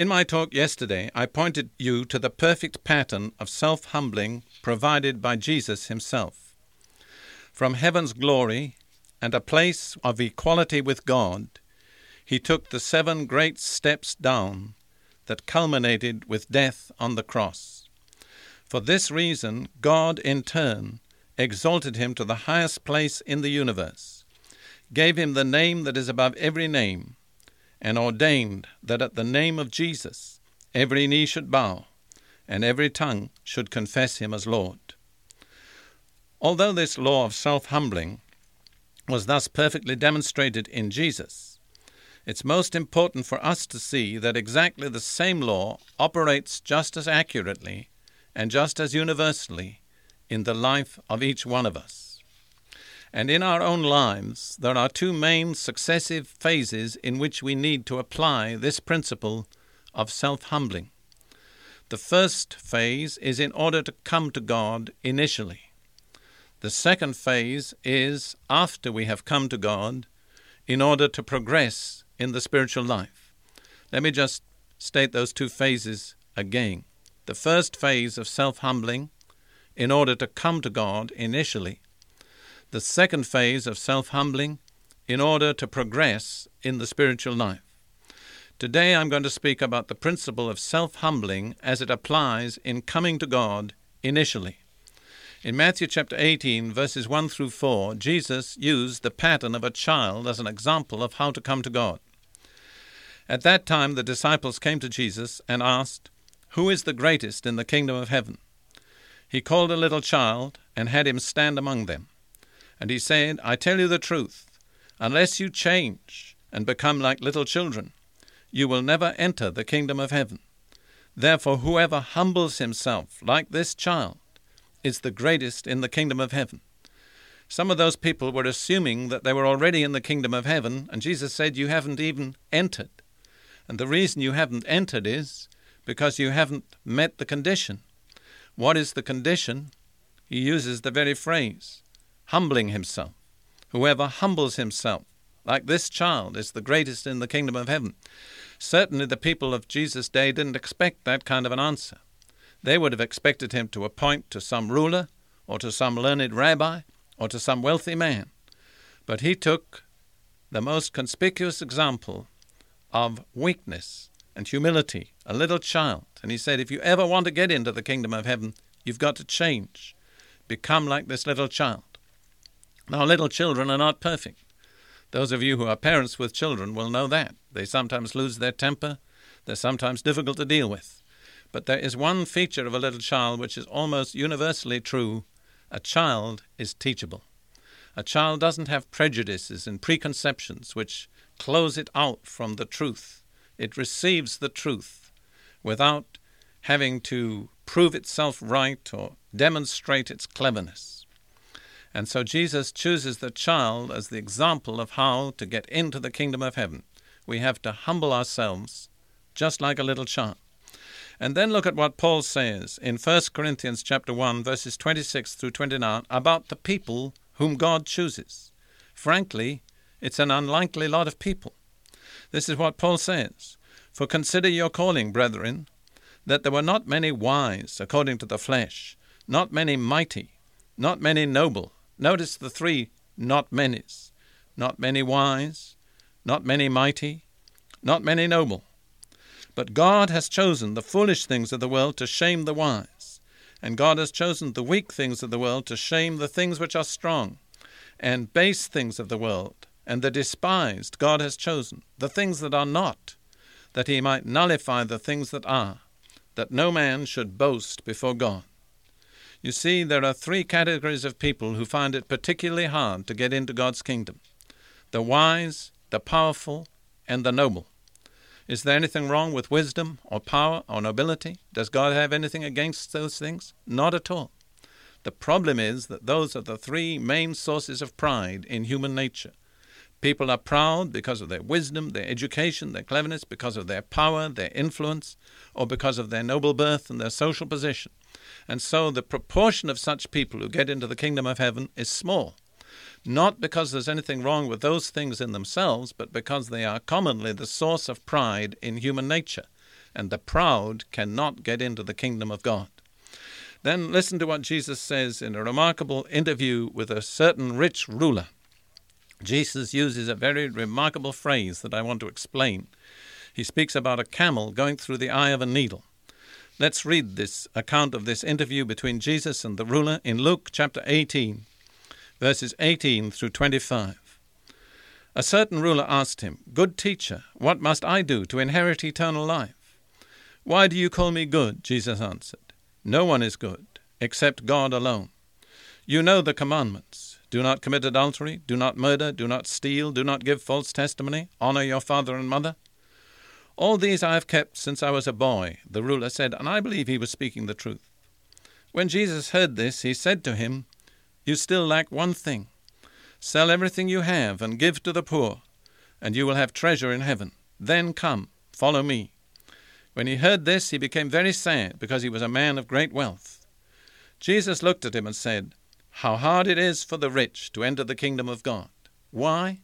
In my talk yesterday, I pointed you to the perfect pattern of self humbling provided by Jesus himself. From heaven's glory and a place of equality with God, he took the seven great steps down that culminated with death on the cross. For this reason, God in turn exalted him to the highest place in the universe, gave him the name that is above every name and ordained that at the name of Jesus every knee should bow and every tongue should confess him as Lord. Although this law of self humbling was thus perfectly demonstrated in Jesus, it's most important for us to see that exactly the same law operates just as accurately and just as universally in the life of each one of us. And in our own lives, there are two main successive phases in which we need to apply this principle of self humbling. The first phase is in order to come to God initially. The second phase is after we have come to God in order to progress in the spiritual life. Let me just state those two phases again. The first phase of self humbling, in order to come to God initially, the second phase of self humbling in order to progress in the spiritual life. Today I'm going to speak about the principle of self humbling as it applies in coming to God initially. In Matthew chapter 18, verses 1 through 4, Jesus used the pattern of a child as an example of how to come to God. At that time, the disciples came to Jesus and asked, Who is the greatest in the kingdom of heaven? He called a little child and had him stand among them. And he said, I tell you the truth, unless you change and become like little children, you will never enter the kingdom of heaven. Therefore, whoever humbles himself like this child is the greatest in the kingdom of heaven. Some of those people were assuming that they were already in the kingdom of heaven, and Jesus said, You haven't even entered. And the reason you haven't entered is because you haven't met the condition. What is the condition? He uses the very phrase humbling himself. Whoever humbles himself, like this child, is the greatest in the kingdom of heaven. Certainly, the people of Jesus' day didn't expect that kind of an answer. They would have expected him to appoint to some ruler, or to some learned rabbi, or to some wealthy man. But he took the most conspicuous example of weakness and humility, a little child. And he said, If you ever want to get into the kingdom of heaven, you've got to change. Become like this little child. Now, little children are not perfect. Those of you who are parents with children will know that. They sometimes lose their temper, they're sometimes difficult to deal with. But there is one feature of a little child which is almost universally true a child is teachable. A child doesn't have prejudices and preconceptions which close it out from the truth. It receives the truth without having to prove itself right or demonstrate its cleverness. And so Jesus chooses the child as the example of how to get into the kingdom of heaven. We have to humble ourselves just like a little child. And then look at what Paul says in 1 Corinthians chapter 1 verses 26 through 29 about the people whom God chooses. Frankly, it's an unlikely lot of people. This is what Paul says, "For consider your calling, brethren, that there were not many wise according to the flesh, not many mighty, not many noble, Notice the three not many's. Not many wise, not many mighty, not many noble. But God has chosen the foolish things of the world to shame the wise, and God has chosen the weak things of the world to shame the things which are strong, and base things of the world, and the despised God has chosen, the things that are not, that he might nullify the things that are, that no man should boast before God. You see, there are three categories of people who find it particularly hard to get into God's kingdom. the wise, the powerful, and the noble. Is there anything wrong with wisdom or power or nobility? Does God have anything against those things? Not at all. The problem is that those are the three main sources of pride in human nature. People are proud because of their wisdom, their education, their cleverness, because of their power, their influence, or because of their noble birth and their social position. And so the proportion of such people who get into the kingdom of heaven is small not because there's anything wrong with those things in themselves, but because they are commonly the source of pride in human nature, and the proud cannot get into the kingdom of God. Then listen to what Jesus says in a remarkable interview with a certain rich ruler. Jesus uses a very remarkable phrase that I want to explain. He speaks about a camel going through the eye of a needle. Let's read this account of this interview between Jesus and the ruler in Luke chapter 18, verses 18 through 25. A certain ruler asked him, Good teacher, what must I do to inherit eternal life? Why do you call me good? Jesus answered. No one is good, except God alone. You know the commandments do not commit adultery, do not murder, do not steal, do not give false testimony, honor your father and mother. All these I have kept since I was a boy, the ruler said, and I believe he was speaking the truth. When Jesus heard this, he said to him, you still lack one thing. Sell everything you have and give to the poor, and you will have treasure in heaven. Then come, follow me. When he heard this, he became very sad, because he was a man of great wealth. Jesus looked at him and said, How hard it is for the rich to enter the kingdom of God. Why?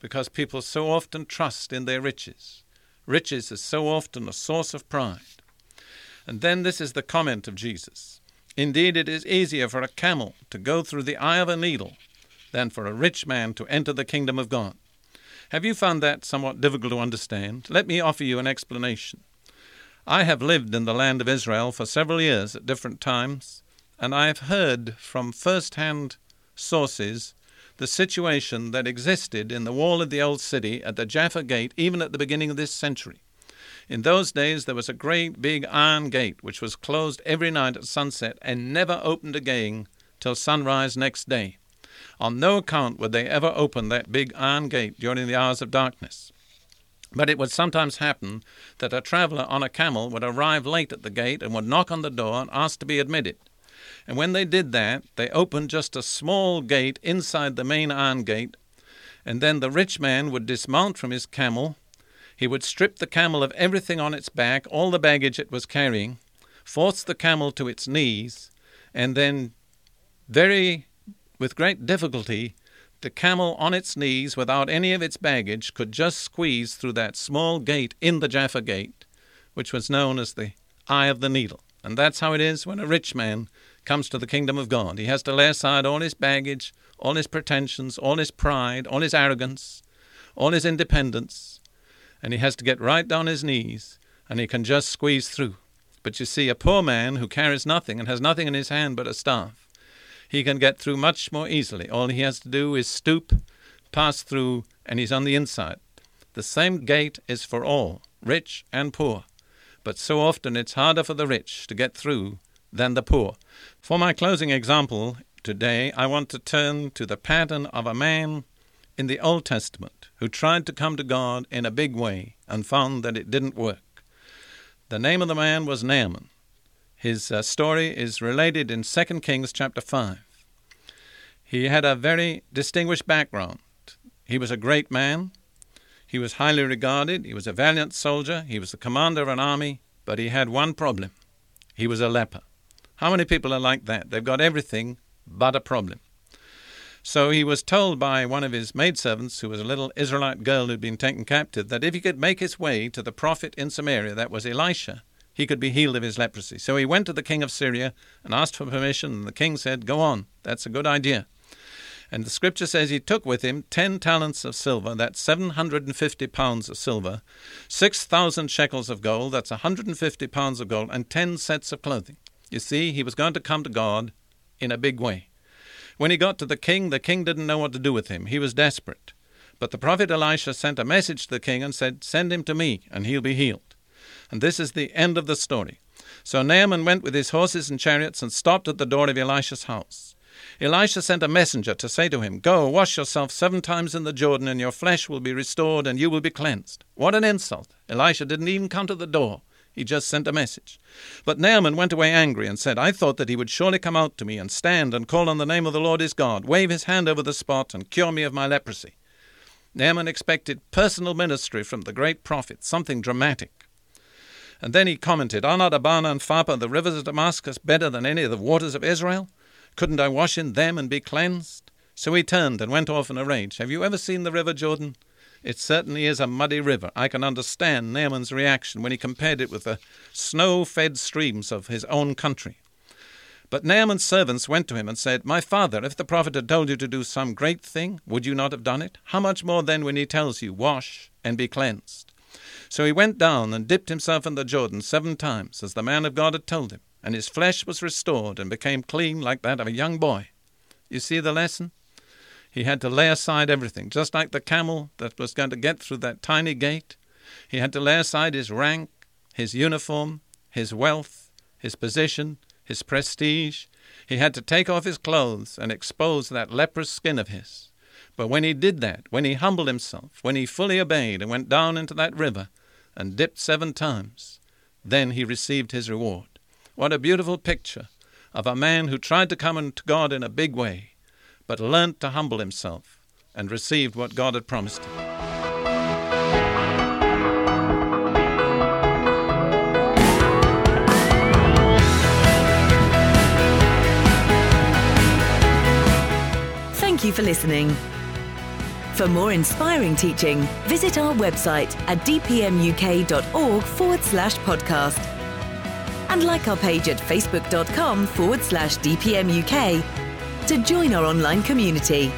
Because people so often trust in their riches. Riches is so often a source of pride. And then this is the comment of Jesus Indeed, it is easier for a camel to go through the eye of a needle than for a rich man to enter the kingdom of God. Have you found that somewhat difficult to understand? Let me offer you an explanation. I have lived in the land of Israel for several years at different times, and I have heard from first hand sources the situation that existed in the wall of the old city at the Jaffa Gate even at the beginning of this century. In those days, there was a great big iron gate which was closed every night at sunset and never opened again till sunrise next day. On no account would they ever open that big iron gate during the hours of darkness. But it would sometimes happen that a traveler on a camel would arrive late at the gate and would knock on the door and ask to be admitted. And when they did that, they opened just a small gate inside the main iron gate, and then the rich man would dismount from his camel he would strip the camel of everything on its back, all the baggage it was carrying, force the camel to its knees, and then, very with great difficulty, the camel on its knees without any of its baggage could just squeeze through that small gate in the Jaffa Gate, which was known as the Eye of the Needle. And that's how it is when a rich man comes to the kingdom of God. He has to lay aside all his baggage, all his pretensions, all his pride, all his arrogance, all his independence, and he has to get right down his knees, and he can just squeeze through. But you see, a poor man who carries nothing and has nothing in his hand but a staff, he can get through much more easily. All he has to do is stoop, pass through, and he's on the inside. The same gate is for all, rich and poor. But so often it's harder for the rich to get through than the poor. For my closing example today, I want to turn to the pattern of a man in the Old Testament who tried to come to God in a big way and found that it didn't work. The name of the man was Naaman. His uh, story is related in 2 Kings chapter 5. He had a very distinguished background. He was a great man. He was highly regarded. He was a valiant soldier. He was the commander of an army. But he had one problem he was a leper. How many people are like that? They've got everything but a problem. So he was told by one of his maidservants, who was a little Israelite girl who'd been taken captive, that if he could make his way to the prophet in Samaria, that was Elisha, he could be healed of his leprosy. So he went to the king of Syria and asked for permission, and the king said, Go on, that's a good idea. And the scripture says he took with him ten talents of silver, that's 750 pounds of silver, 6,000 shekels of gold, that's 150 pounds of gold, and ten sets of clothing. You see, he was going to come to God in a big way. When he got to the king, the king didn't know what to do with him. He was desperate. But the prophet Elisha sent a message to the king and said, Send him to me, and he'll be healed. And this is the end of the story. So Naaman went with his horses and chariots and stopped at the door of Elisha's house. Elisha sent a messenger to say to him, Go, wash yourself seven times in the Jordan, and your flesh will be restored, and you will be cleansed. What an insult! Elisha didn't even come to the door. He just sent a message. But Naaman went away angry and said, I thought that he would surely come out to me and stand and call on the name of the Lord his God, wave his hand over the spot, and cure me of my leprosy. Naaman expected personal ministry from the great prophet, something dramatic. And then he commented, Are not Abana and Pharpar, the rivers of Damascus, better than any of the waters of Israel? Couldn't I wash in them and be cleansed? So he turned and went off in a rage. Have you ever seen the river Jordan? It certainly is a muddy river. I can understand Naaman's reaction when he compared it with the snow fed streams of his own country. But Naaman's servants went to him and said, My father, if the prophet had told you to do some great thing, would you not have done it? How much more then when he tells you, Wash and be cleansed? So he went down and dipped himself in the Jordan seven times, as the man of God had told him and his flesh was restored and became clean like that of a young boy. You see the lesson? He had to lay aside everything, just like the camel that was going to get through that tiny gate. He had to lay aside his rank, his uniform, his wealth, his position, his prestige. He had to take off his clothes and expose that leprous skin of his. But when he did that, when he humbled himself, when he fully obeyed and went down into that river and dipped seven times, then he received his reward. What a beautiful picture of a man who tried to come to God in a big way, but learnt to humble himself and received what God had promised him. Thank you for listening. For more inspiring teaching, visit our website at dpmuk.org forward slash podcast and like our page at facebook.com forward slash DPMUK to join our online community.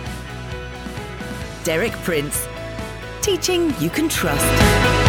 Derek Prince, teaching you can trust.